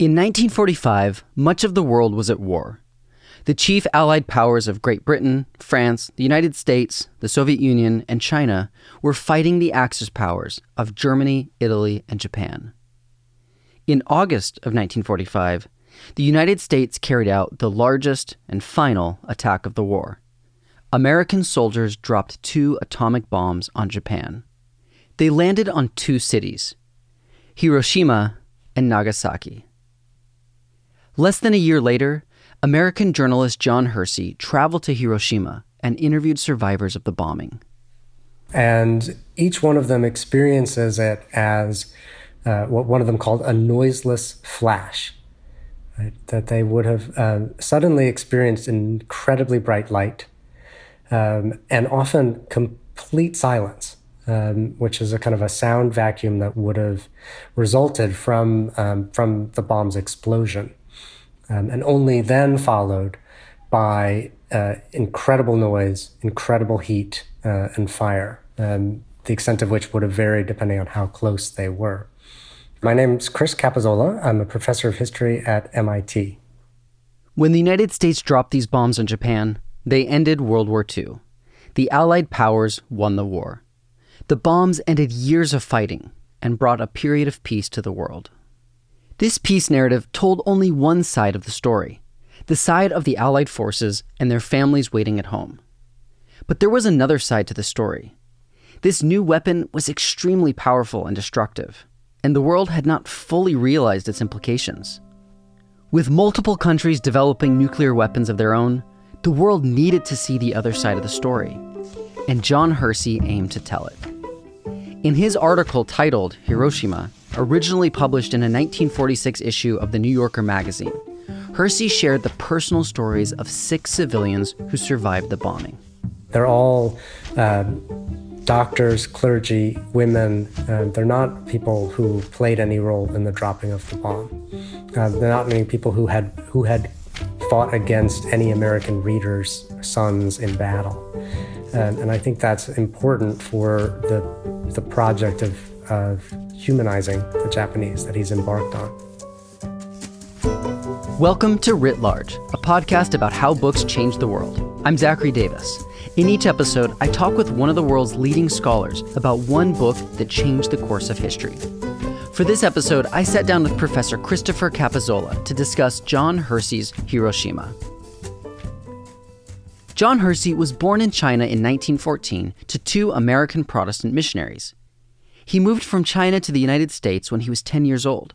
In 1945, much of the world was at war. The chief Allied powers of Great Britain, France, the United States, the Soviet Union, and China were fighting the Axis powers of Germany, Italy, and Japan. In August of 1945, the United States carried out the largest and final attack of the war. American soldiers dropped two atomic bombs on Japan. They landed on two cities, Hiroshima and Nagasaki. Less than a year later, American journalist John Hersey traveled to Hiroshima and interviewed survivors of the bombing. And each one of them experiences it as uh, what one of them called a noiseless flash. Right? That they would have uh, suddenly experienced incredibly bright light um, and often complete silence. Um, which is a kind of a sound vacuum that would have resulted from um, from the bomb's explosion um, and only then followed by uh, incredible noise, incredible heat, uh, and fire, um, the extent of which would have varied depending on how close they were. My name's Chris Capozzola. I'm a professor of history at MIT. When the United States dropped these bombs on Japan, they ended World War II. The Allied powers won the war. The bombs ended years of fighting and brought a period of peace to the world. This peace narrative told only one side of the story the side of the Allied forces and their families waiting at home. But there was another side to the story. This new weapon was extremely powerful and destructive, and the world had not fully realized its implications. With multiple countries developing nuclear weapons of their own, the world needed to see the other side of the story, and John Hersey aimed to tell it. In his article titled Hiroshima, originally published in a 1946 issue of the New Yorker magazine, Hersey shared the personal stories of six civilians who survived the bombing. They're all uh, doctors, clergy, women. Uh, they're not people who played any role in the dropping of the bomb. Uh, they're not many people who had who had fought against any American readers' sons in battle. And, and I think that's important for the the project of of humanizing the Japanese that he's embarked on. Welcome to Writ Large, a podcast about how books change the world. I'm Zachary Davis. In each episode, I talk with one of the world's leading scholars about one book that changed the course of history. For this episode, I sat down with Professor Christopher Capozzola to discuss John Hersey's Hiroshima. John Hersey was born in China in 1914 to two American Protestant missionaries. He moved from China to the United States when he was 10 years old.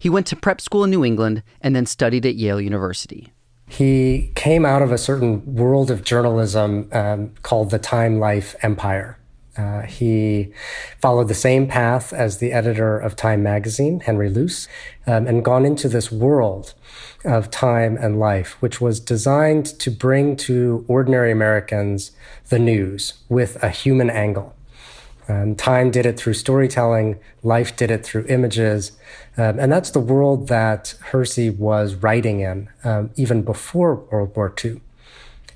He went to prep school in New England and then studied at Yale University. He came out of a certain world of journalism um, called the Time Life Empire. Uh, he followed the same path as the editor of Time magazine, Henry Luce, um, and gone into this world of time and life, which was designed to bring to ordinary Americans the news with a human angle. Um, time did it through storytelling, life did it through images. Um, and that's the world that Hersey was writing in um, even before World War II.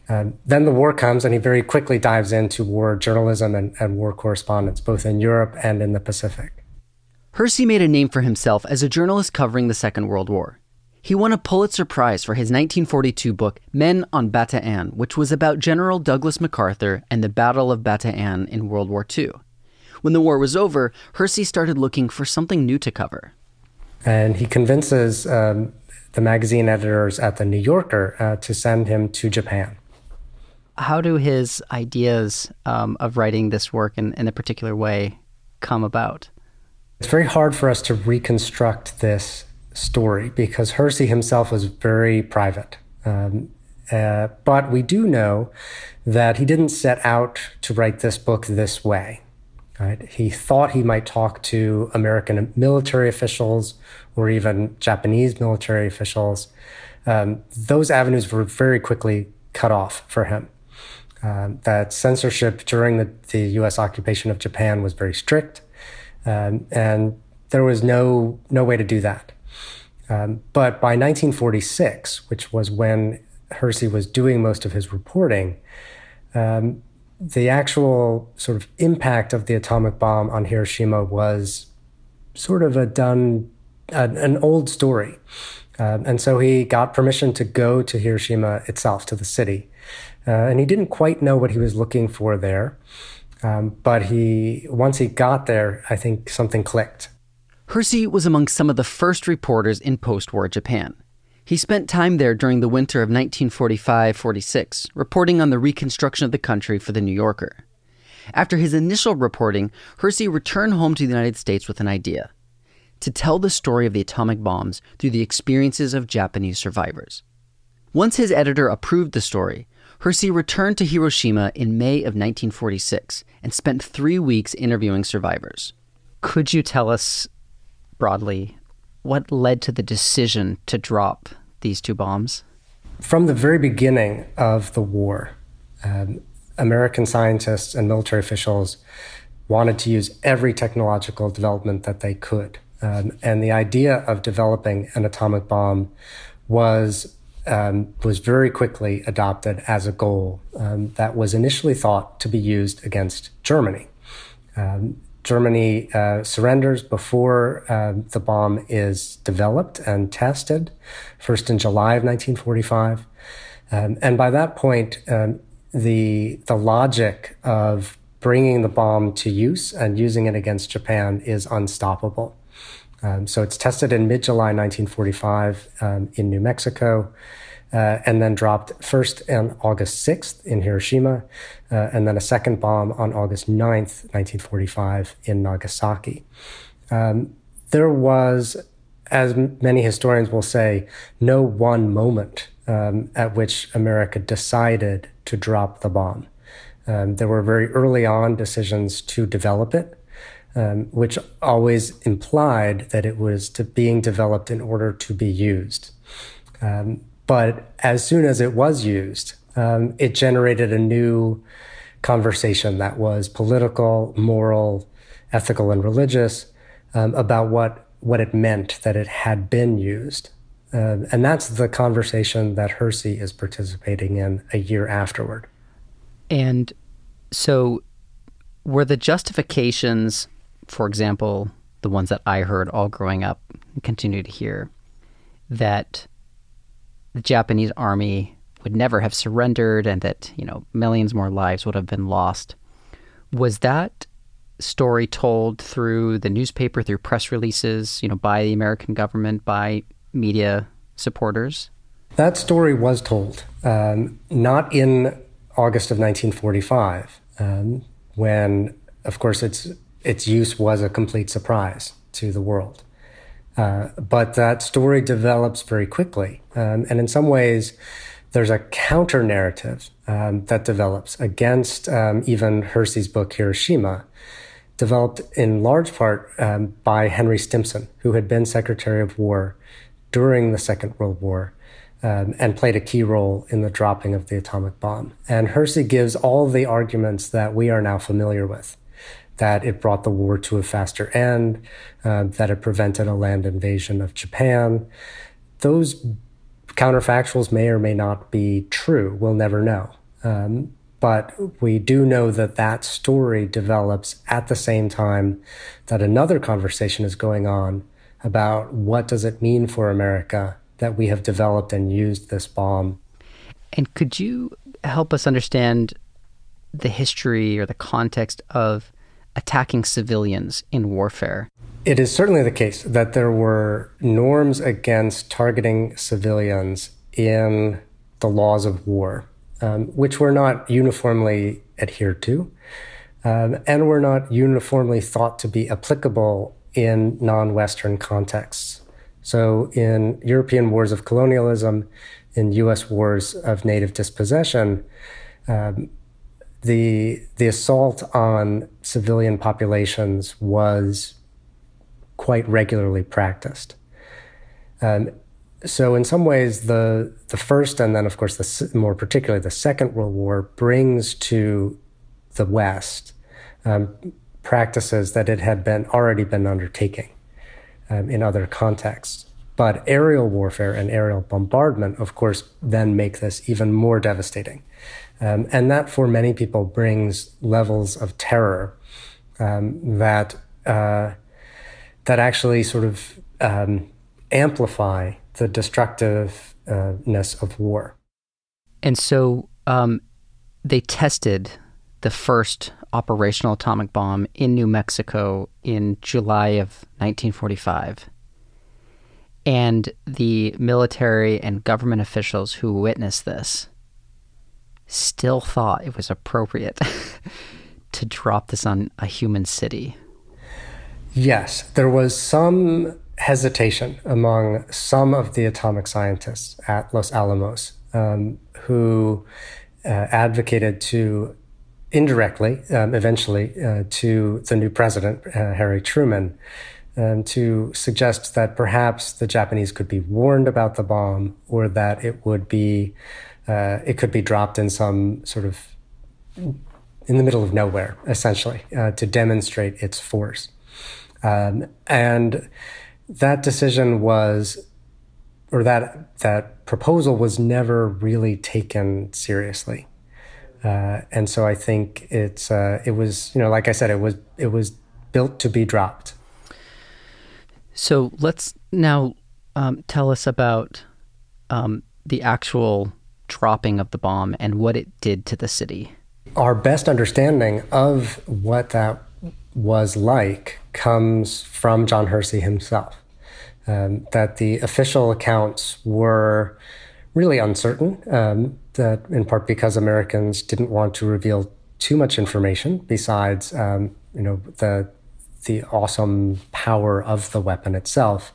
Um, then the war comes, and he very quickly dives into war journalism and, and war correspondence, both in Europe and in the Pacific. Hersey made a name for himself as a journalist covering the Second World War. He won a Pulitzer Prize for his 1942 book, Men on Bataan, which was about General Douglas MacArthur and the Battle of Bataan in World War II. When the war was over, Hersey started looking for something new to cover. And he convinces um, the magazine editors at the New Yorker uh, to send him to Japan. How do his ideas um, of writing this work in, in a particular way come about? It's very hard for us to reconstruct this story because Hersey himself was very private. Um, uh, but we do know that he didn't set out to write this book this way. Right? He thought he might talk to American military officials or even Japanese military officials. Um, those avenues were very quickly cut off for him. Um, that censorship during the, the, U.S. occupation of Japan was very strict, um, and there was no no way to do that. Um, but by 1946, which was when Hersey was doing most of his reporting, um, the actual sort of impact of the atomic bomb on Hiroshima was sort of a done an, an old story. Um, and so he got permission to go to Hiroshima itself, to the city. Uh, and he didn't quite know what he was looking for there. Um, but he, once he got there, I think something clicked. Hersey was among some of the first reporters in post war Japan. He spent time there during the winter of 1945 46, reporting on the reconstruction of the country for The New Yorker. After his initial reporting, Hersey returned home to the United States with an idea to tell the story of the atomic bombs through the experiences of Japanese survivors. Once his editor approved the story, Hersey returned to Hiroshima in May of 1946 and spent three weeks interviewing survivors. Could you tell us broadly what led to the decision to drop these two bombs? From the very beginning of the war, um, American scientists and military officials wanted to use every technological development that they could. Um, and the idea of developing an atomic bomb was um, was very quickly adopted as a goal um, that was initially thought to be used against Germany. Um, Germany uh, surrenders before uh, the bomb is developed and tested, first in July of 1945. Um, and by that point, um, the the logic of bringing the bomb to use and using it against Japan is unstoppable. Um, so it's tested in mid July 1945 um, in New Mexico, uh, and then dropped first on August 6th in Hiroshima, uh, and then a second bomb on August 9th, 1945, in Nagasaki. Um, there was, as many historians will say, no one moment um, at which America decided to drop the bomb. Um, there were very early on decisions to develop it, um, which always implied that it was being developed in order to be used. Um, but as soon as it was used, um, it generated a new conversation that was political, moral, ethical, and religious um, about what what it meant that it had been used. Uh, and that's the conversation that Hersey is participating in a year afterward. And so, were the justifications, for example, the ones that I heard all growing up and continue to hear, that the Japanese army would never have surrendered and that, you know, millions more lives would have been lost. Was that story told through the newspaper, through press releases, you know, by the American government, by media supporters? That story was told, um, not in August of 1945, um, when, of course, its its use was a complete surprise to the world. Uh, but that story develops very quickly, um, and in some ways, there's a counter narrative um, that develops against um, even Hersey's book Hiroshima, developed in large part um, by Henry Stimson, who had been Secretary of War during the Second World War um, and played a key role in the dropping of the atomic bomb. And Hersey gives all the arguments that we are now familiar with that it brought the war to a faster end, uh, that it prevented a land invasion of Japan. Those counterfactuals may or may not be true. We'll never know. Um, but we do know that that story develops at the same time that another conversation is going on about what does it mean for America that we have developed and used this bomb. And could you help us understand the history or the context of attacking civilians in warfare? It is certainly the case that there were norms against targeting civilians in the laws of war, um, which were not uniformly adhered to, um, and were not uniformly thought to be applicable in non Western contexts. So, in European wars of colonialism, in US wars of native dispossession, um, the, the assault on civilian populations was quite regularly practiced. Um, so, in some ways, the, the first and then, of course, the, more particularly the Second World War brings to the West um, practices that it had been already been undertaking um, in other contexts. But aerial warfare and aerial bombardment, of course, then make this even more devastating. Um, and that, for many people, brings levels of terror um, that uh, that actually sort of um, amplify the destructiveness of war. And so um, they tested the first operational atomic bomb in New Mexico in July of 1945. And the military and government officials who witnessed this still thought it was appropriate to drop this on a human city. Yes, there was some hesitation among some of the atomic scientists at Los Alamos um, who uh, advocated to indirectly, um, eventually, uh, to the new president, uh, Harry Truman, um, to suggest that perhaps the Japanese could be warned about the bomb or that it would be, uh, it could be dropped in some sort of in the middle of nowhere, essentially, uh, to demonstrate its force. Um, and that decision was, or that that proposal was never really taken seriously. Uh, and so I think it's uh, it was you know like I said it was it was built to be dropped. So let's now um, tell us about um, the actual dropping of the bomb and what it did to the city. Our best understanding of what that was like comes from John Hersey himself. Um, that the official accounts were really uncertain, um, that in part because Americans didn't want to reveal too much information besides, um, you know, the the awesome power of the weapon itself.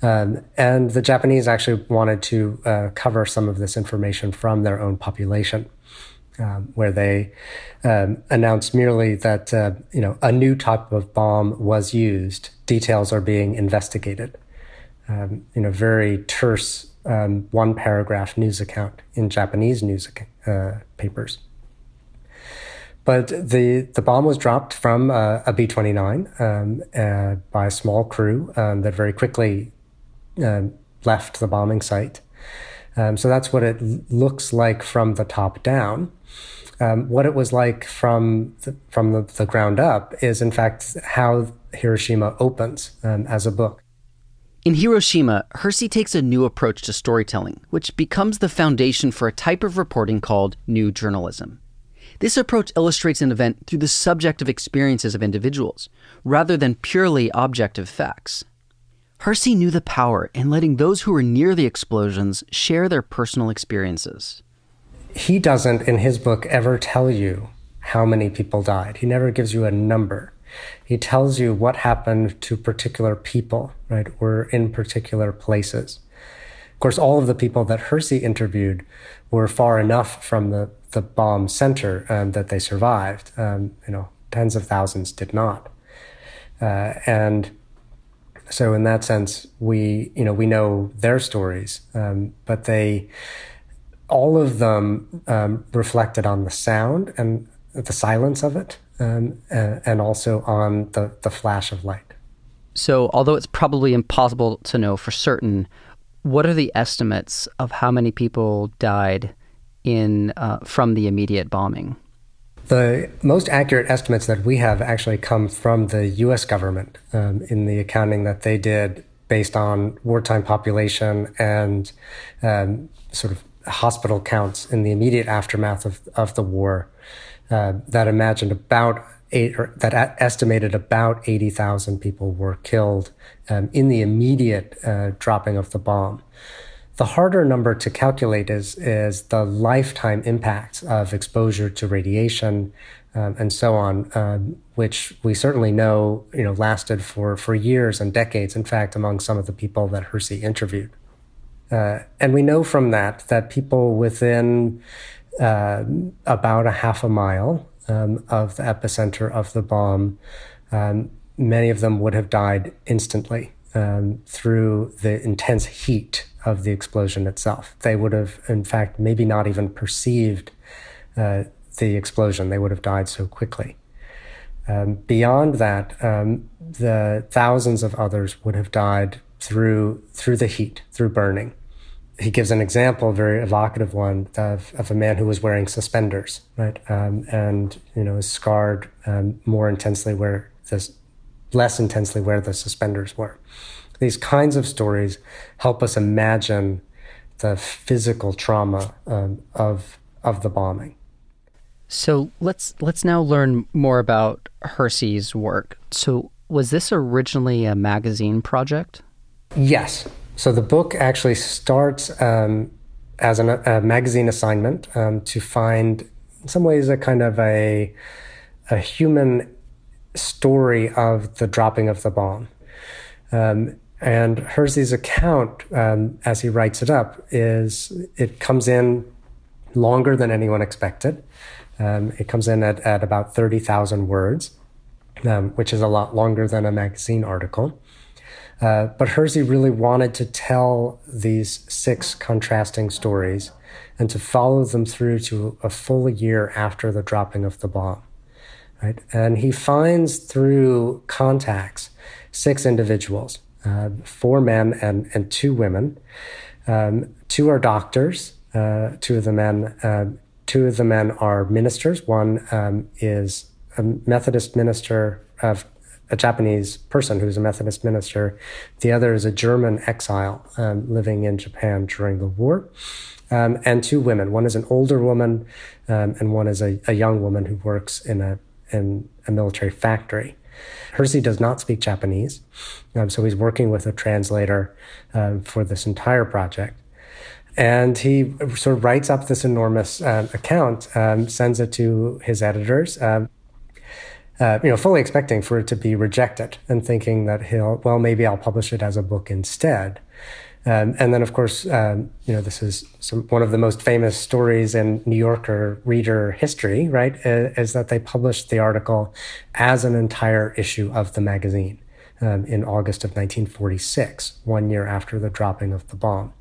Um, and the Japanese actually wanted to uh, cover some of this information from their own population, um, where they um, announced merely that uh, you know a new type of bomb was used. Details are being investigated. Um, you know, very terse um, one paragraph news account in Japanese news uh, papers. But the, the bomb was dropped from uh, a B 29 um, uh, by a small crew um, that very quickly um, left the bombing site. Um, so that's what it looks like from the top down. Um, what it was like from the, from the, the, ground up is, in fact, how Hiroshima opens um, as a book. In Hiroshima, Hersey takes a new approach to storytelling, which becomes the foundation for a type of reporting called new journalism. This approach illustrates an event through the subjective experiences of individuals, rather than purely objective facts. Hersey knew the power in letting those who were near the explosions share their personal experiences. He doesn't, in his book, ever tell you how many people died. He never gives you a number. He tells you what happened to particular people, right, or in particular places. Of course, all of the people that Hersey interviewed were far enough from the, the bomb center um, that they survived. Um, you know, tens of thousands did not. Uh, and so in that sense, we, you know, we know their stories, um, but they, all of them um, reflected on the sound and the silence of it um, and also on the, the flash of light. So, although it's probably impossible to know for certain, what are the estimates of how many people died in uh, from the immediate bombing? The most accurate estimates that we have actually come from the U.S. government um, in the accounting that they did based on wartime population and um, sort of hospital counts in the immediate aftermath of, of the war uh, that imagined about eight or that estimated about 80,000 people were killed um, in the immediate uh, dropping of the bomb. The harder number to calculate is, is the lifetime impact of exposure to radiation um, and so on, um, which we certainly know, you know, lasted for, for years and decades, in fact, among some of the people that Hersey interviewed. Uh, and we know from that that people within uh, about a half a mile um, of the epicenter of the bomb. Um, many of them would have died instantly um, through the intense heat of the explosion itself. They would have, in fact, maybe not even perceived uh, the explosion. They would have died so quickly. Um, beyond that, um, the thousands of others would have died through through the heat, through burning he gives an example, a very evocative one, of, of a man who was wearing suspenders, right? Um, and, you know, is scarred um, more intensely where less intensely where the suspenders were. These kinds of stories help us imagine the physical trauma um, of of the bombing. So let's let's now learn more about Hersey's work. So was this originally a magazine project? Yes. So the book actually starts um, as an, a magazine assignment um, to find, in some ways, a kind of a a human story of the dropping of the bomb. Um, and Hersey's account, um, as he writes it up, is it comes in longer than anyone expected. Um, it comes in at, at about 30,000 words, um, which is a lot longer than a magazine article. Uh, but Hersey really wanted to tell these six contrasting stories and to follow them through to a full year after the dropping of the bomb. Right? And he finds through contacts six individuals, uh, four men and, and two women. Um, two are doctors. Uh, two of the men, uh, two of the men are ministers. One um, is a Methodist minister of a Japanese person who's a Methodist minister. The other is a German exile um, living in Japan during the war. Um, and two women. One is an older woman, um, and one is a, a, young woman who works in a in a military factory. Hersey does not speak Japanese, um, so he's working with a translator um, for this entire project. And he sort of writes up this enormous uh, account, um, sends it to his editors, uh, you know, fully expecting for it to be rejected and thinking that he'll, well, maybe I'll publish it as a book instead. Um, and then, of course, um, you know, this is some, one of the most famous stories in New Yorker reader history, right? Uh, is that they published the article as an entire issue of the magazine um, in August of 1946, one year after the dropping of the bomb.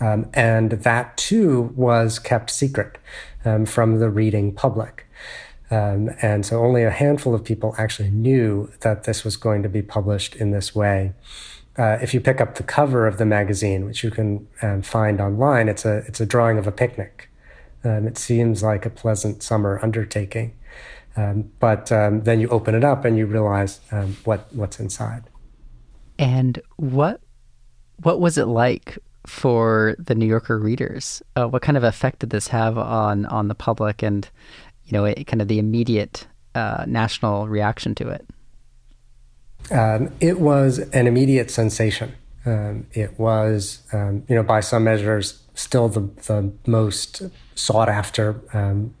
Um, and that too was kept secret um, from the reading public. Um, and so only a handful of people actually knew that this was going to be published in this way. Uh, if you pick up the cover of the magazine, which you can um, find online, it's a it's a drawing of a picnic. Um, it seems like a pleasant summer undertaking, um, but um, then you open it up and you realize um, what what's inside. And what what was it like for the New Yorker readers? Uh, what kind of effect did this have on on the public and you know, it, kind of the immediate uh, national reaction to it? Um, it was an immediate sensation. Um, it was, um, you know, by some measures, still the, the most sought after um,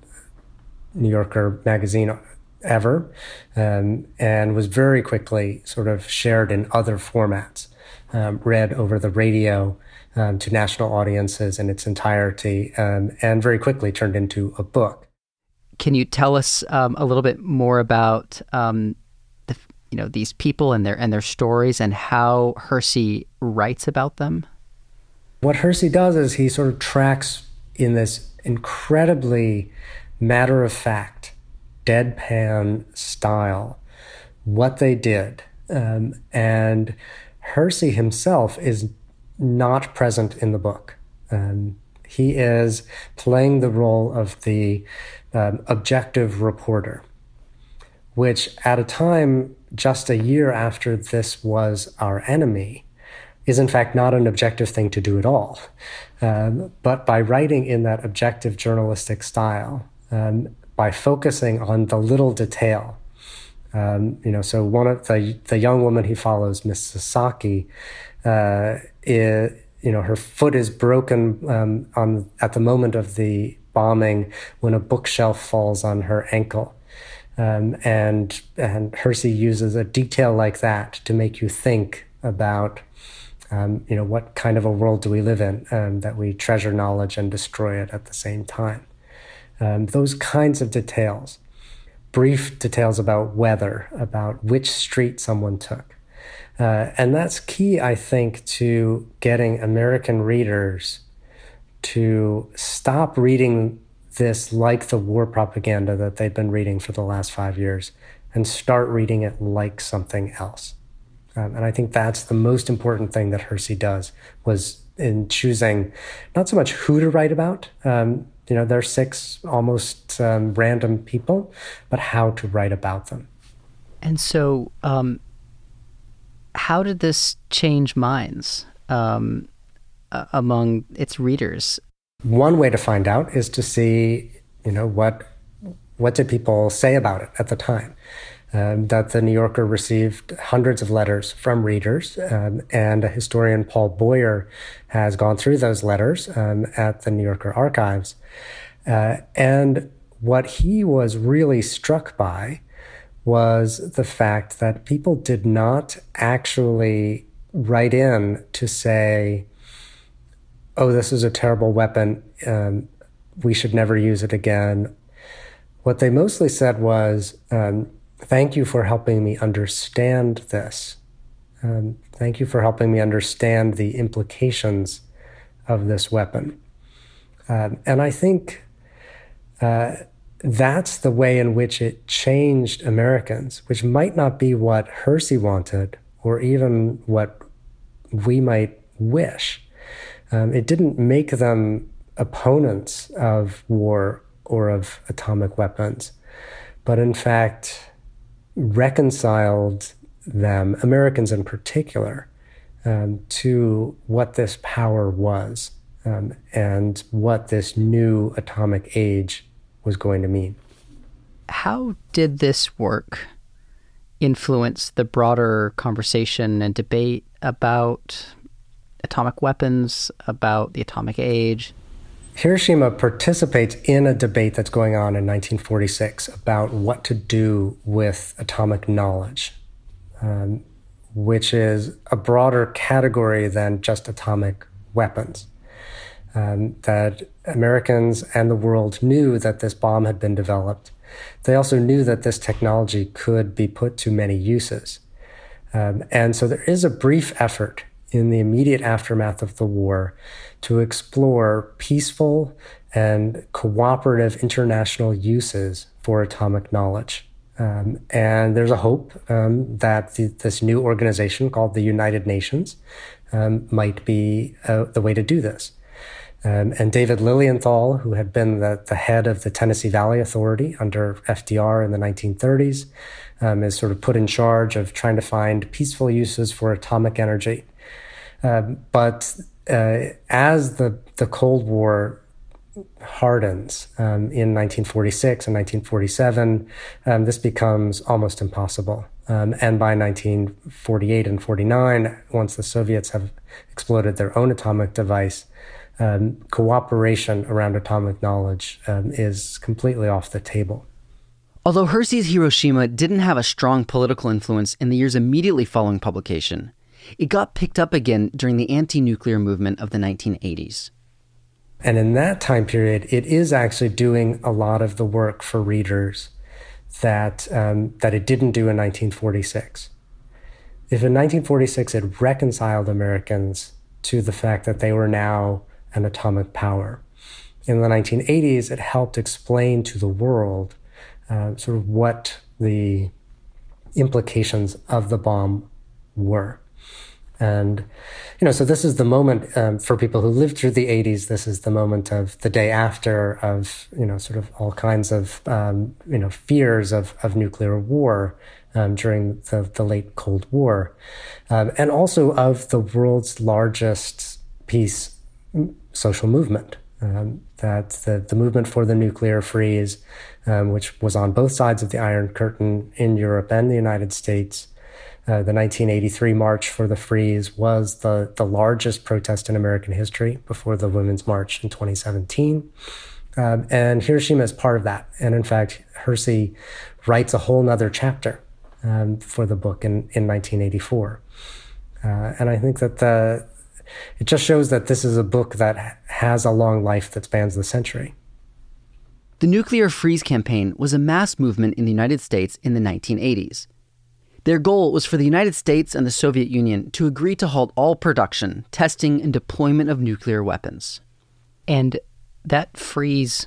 New Yorker magazine ever, um, and was very quickly sort of shared in other formats, um, read over the radio to national audiences in its entirety, and very quickly turned into a book. Can you tell us a little bit more about you know these people and their and their stories and how Hersey writes about them? What Hersey does is he sort of tracks in this incredibly matter of fact, deadpan style what they did, um, and Hersey himself is not present in the book. Um, he is playing the role of the um, objective reporter, which at a time just a year after this was our enemy, is in fact not an objective thing to do at all. Um, but by writing in that objective journalistic style, um, by focusing on the little detail, um, you know, so one of the the young woman he follows, Miss Sasaki, uh, is, you know, her foot is broken um, on at the moment of the bombing when a bookshelf falls on her ankle. Um, and and Hersey uses a detail like that to make you think about, um, you know, what kind of a world do we live in um, that we treasure knowledge and destroy it at the same time. Um, those kinds of details, brief details about weather, about which street someone took, uh, and that's key, I think, to getting American readers to stop reading this like the war propaganda that they've been reading for the last five years and start reading it like something else. Um, and I think that's the most important thing that Hersey does was in choosing not so much who to write about. Um, you know, they're six almost um, random people, but how to write about them. And so, um, how did this change minds um, among its readers? One way to find out is to see, you know, what what did people say about it at the time. Um, that the New Yorker received hundreds of letters from readers, um, and a historian Paul Boyer has gone through those letters um, at the New Yorker archives. Uh, and what he was really struck by was the fact that people did not actually write in to say, oh, this is a terrible weapon. Um, we should never use it again. What they mostly said was, um, thank you for helping me understand this. Um, thank you for helping me understand the implications of this weapon. Um, and I think uh, that's the way in which it changed Americans, which might not be what Hersey wanted or even what we might wish. Um, it didn't make them opponents of war or of atomic weapons, but in fact reconciled them, Americans in particular, um, to what this power was um, and what this new atomic age was going to mean. How did this work influence the broader conversation and debate about atomic weapons, about the atomic age? Hiroshima participates in a debate that's going on in 1946 about what to do with atomic knowledge, um, which is a broader category than just atomic weapons um, that Americans and the world knew that this bomb had been developed. They also knew that this technology could be put to many uses. Um, and so there is a brief effort in the immediate aftermath of the war to explore peaceful and cooperative international uses for atomic knowledge. Um, and there's a hope um, that the, this new organization called the United Nations um, might be uh, the way to do this. Um, and David Lilienthal, who had been the, the head of the Tennessee Valley Authority under FDR in the 1930s, um, is sort of put in charge of trying to find peaceful uses for atomic energy. Um, but uh, as the, the Cold War hardens um, in 1946 and 1947, um, this becomes almost impossible. Um, and by 1948 and 49, once the Soviets have exploded their own atomic device, um, cooperation around atomic knowledge um, is completely off the table. Although Hersey's Hiroshima didn't have a strong political influence in the years immediately following publication, it got picked up again during the anti nuclear movement of the 1980s. And in that time period, it is actually doing a lot of the work for readers that, um, that it didn't do in 1946. If in 1946 it reconciled Americans to the fact that they were now an atomic power. In the 1980s, it helped explain to the world uh, sort of what the implications of the bomb were. And, you know, so this is the moment um, for people who lived through the 80s. This is the moment of the day after of, you know, sort of all kinds of, um, you know, fears of, of nuclear war um, during the, the late Cold War. Um, and also of the world's largest peace social movement. Um, that the, the movement for the nuclear freeze, um, which was on both sides of the Iron Curtain in Europe and the United States. Uh, the 1983 March for the Freeze was the, the largest protest in American history before the Women's March in 2017. Um, and Hiroshima is part of that. And in fact, Hersey writes a whole nother chapter um, for the book in, in 1984. Uh, and I think that the, it just shows that this is a book that has a long life that spans the century. The nuclear freeze campaign was a mass movement in the United States in the 1980s. Their goal was for the United States and the Soviet Union to agree to halt all production, testing, and deployment of nuclear weapons. And that freeze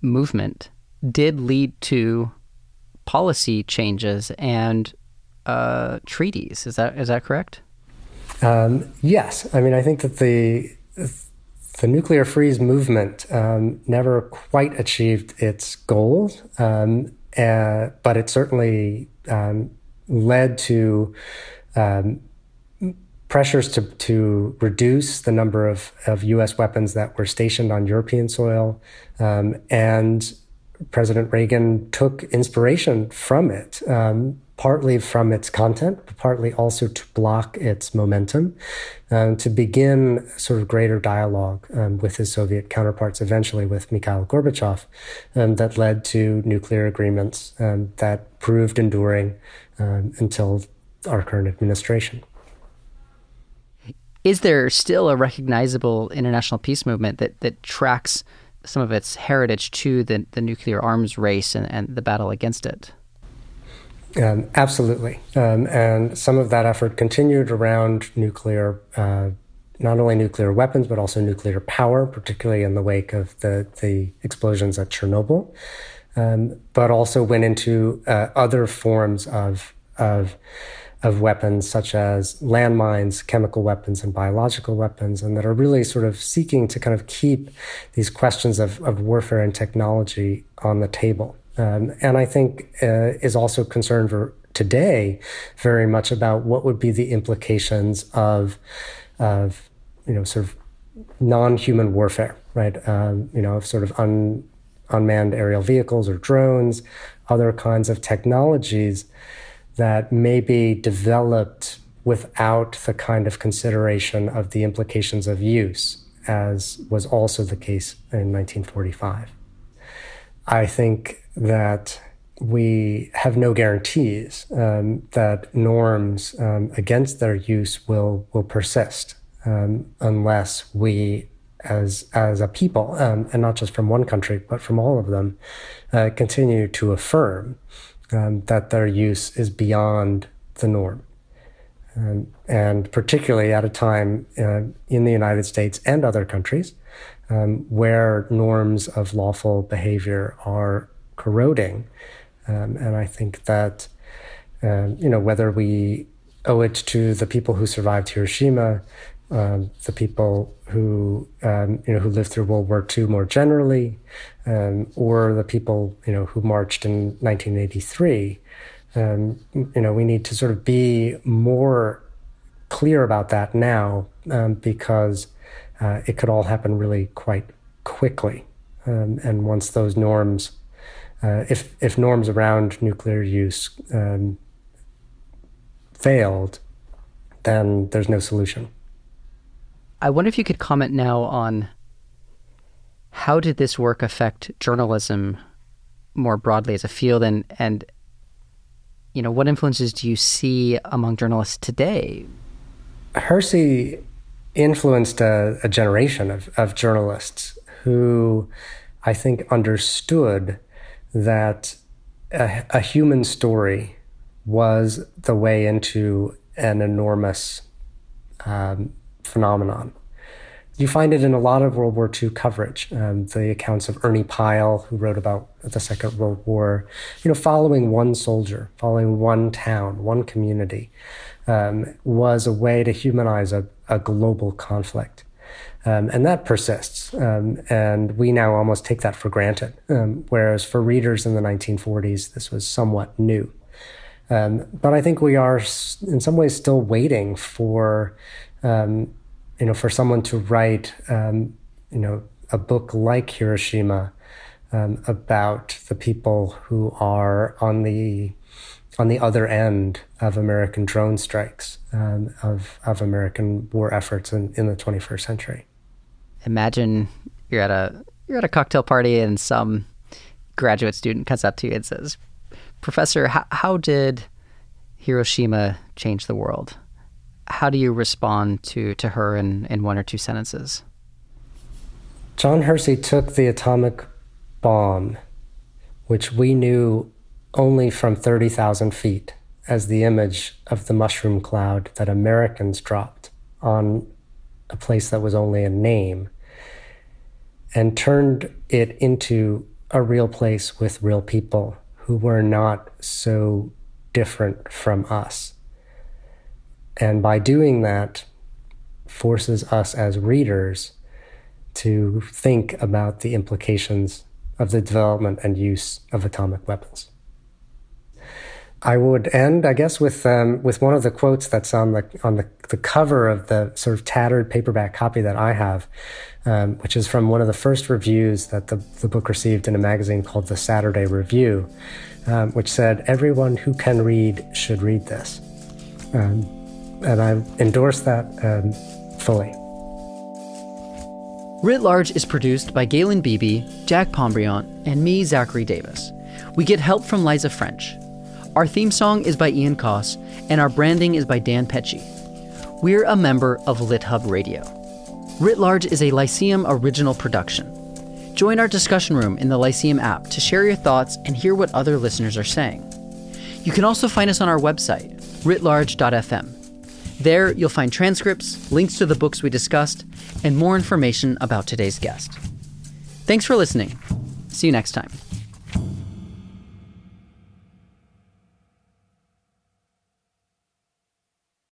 movement did lead to policy changes and uh, treaties. Is that is that correct? Um, yes, I mean I think that the the nuclear freeze movement um, never quite achieved its goals, um, uh, but it certainly um, led to um, pressures to, to reduce the number of, of U.S. weapons that were stationed on European soil. Um, and President Reagan took inspiration from it, um, partly from its content, but partly also to block its momentum, um, to begin sort of greater dialogue um, with his Soviet counterparts, eventually with Mikhail Gorbachev, um, that led to nuclear agreements um, that proved enduring until our current administration is there still a recognizable international peace movement that, that tracks some of its heritage to the, the nuclear arms race and, and the battle against it? Um, absolutely. Um, and some of that effort continued around nuclear, uh, not only nuclear weapons, but also nuclear power, particularly in the wake of the, the explosions at Chernobyl, um, but also went into uh, other forms of, of of weapons such as landmines, chemical weapons, and biological weapons, and that are really sort of seeking to kind of keep these questions of, of warfare and technology on the table. Um, and I think uh, is also concerned for today very much about what would be the implications of, of you know, sort of non-human warfare, right? Um, you know, of sort of un, unmanned aerial vehicles or drones, other kinds of technologies that may be developed without the kind of consideration of the implications of use, as was also the case in 1945. I think that we have no guarantees um, that norms um, against their use will will persist um, unless we, as as a people, um, and not just from one country but from all of them, uh, continue to affirm um, that their use is beyond the norm. Um, and particularly at a time uh, in the United States and other countries where norms of lawful behavior are corroding. Um, and I think that, um, you know, whether we owe it to the people who survived Hiroshima, um, the people who um, you know who lived through World War II more generally, um, or the people you know who marched in 1983. Um, you know, we need to sort of be more clear about that now because uh, it could all happen really quite quickly. And once those norms, uh, if if norms around nuclear use failed, then there's no solution. I wonder if you could comment now on how did this work affect journalism more broadly as a field and and you know what influences do you see among journalists today hersey influenced a, a generation of, of journalists who i think understood that a, a human story was the way into an enormous um, phenomenon. You find it in a lot of World War II coverage. Um, the accounts of Ernie Pyle, who wrote about the Second World War, you know, following one soldier, following one town, one community, um, was a way to humanize a, a global conflict. Um, and that persists. Um, and we now almost take that for granted. Um, whereas for readers in the 1940s, this was somewhat new. Um, but I think we are, in some ways, still waiting for um, you know, for someone to write, um, you know, a book like Hiroshima about the people who are on the on the other end of American drone strikes, um, of of American war efforts in, in the 21st century. Imagine you're at a you're at a cocktail party and some graduate student comes up to you and says, "Professor, how, how did Hiroshima change the world?" how do you respond to, to her in, in one or two sentences? John Hersey took the atomic bomb, which we knew only from 30,000 feet, as the image of the mushroom cloud that Americans dropped on a place that was only a name, and turned it into a real place with real people who were not so different from us. And by doing that, forces us as readers to think about the implications of the development and use of atomic weapons. I would end, I guess, with um, with one of the quotes that's on the on the, the cover of the sort of tattered paperback copy that I have, um, which is from one of the first reviews that the, the book received in a magazine called the Saturday Review, um, which said, "Everyone who can read should read this," um, and I endorse that um, fully. Writ Large is produced by Galen Beebe, Jack Pombriant, and me, Zachary Davis. We get help from Liza French. Our theme song is by Ian Koss, and our branding is by Dan Pecci. We're a member of LitHub Radio. Writ Large is a Lyceum original production. Join our discussion room in the Lyceum app to share your thoughts and hear what other listeners are saying. You can also find us on our website, writlarge.fm. There, you'll find transcripts, links to the books we discussed, and more information about today's guest. Thanks for listening. See you next time.